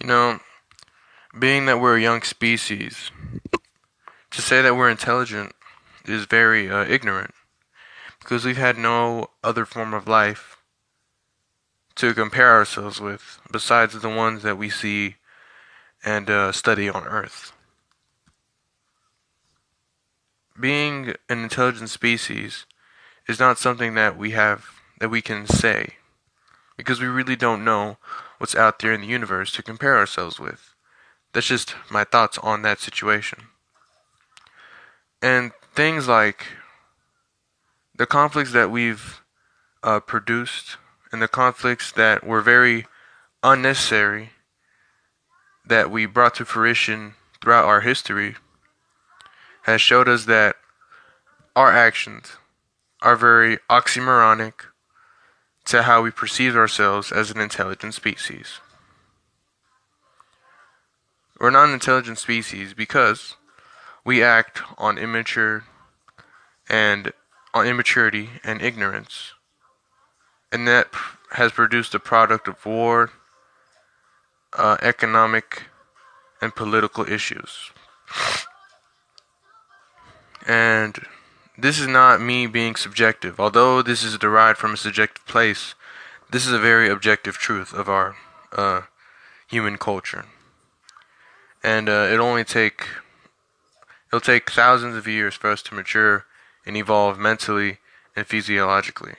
You know, being that we're a young species, to say that we're intelligent is very uh, ignorant because we've had no other form of life to compare ourselves with besides the ones that we see and uh, study on Earth. Being an intelligent species is not something that we have that we can say because we really don't know what's out there in the universe to compare ourselves with. That's just my thoughts on that situation. And things like the conflicts that we've uh, produced and the conflicts that were very unnecessary that we brought to fruition throughout our history has showed us that our actions are very oxymoronic to how we perceive ourselves as an intelligent species. We're not an intelligent species because we act on immature and on immaturity and ignorance. And that has produced a product of war, uh, economic, and political issues. And this is not me being subjective. Although this is derived from a subjective place, this is a very objective truth of our uh, human culture and uh, it'll only take it'll take thousands of years for us to mature and evolve mentally and physiologically.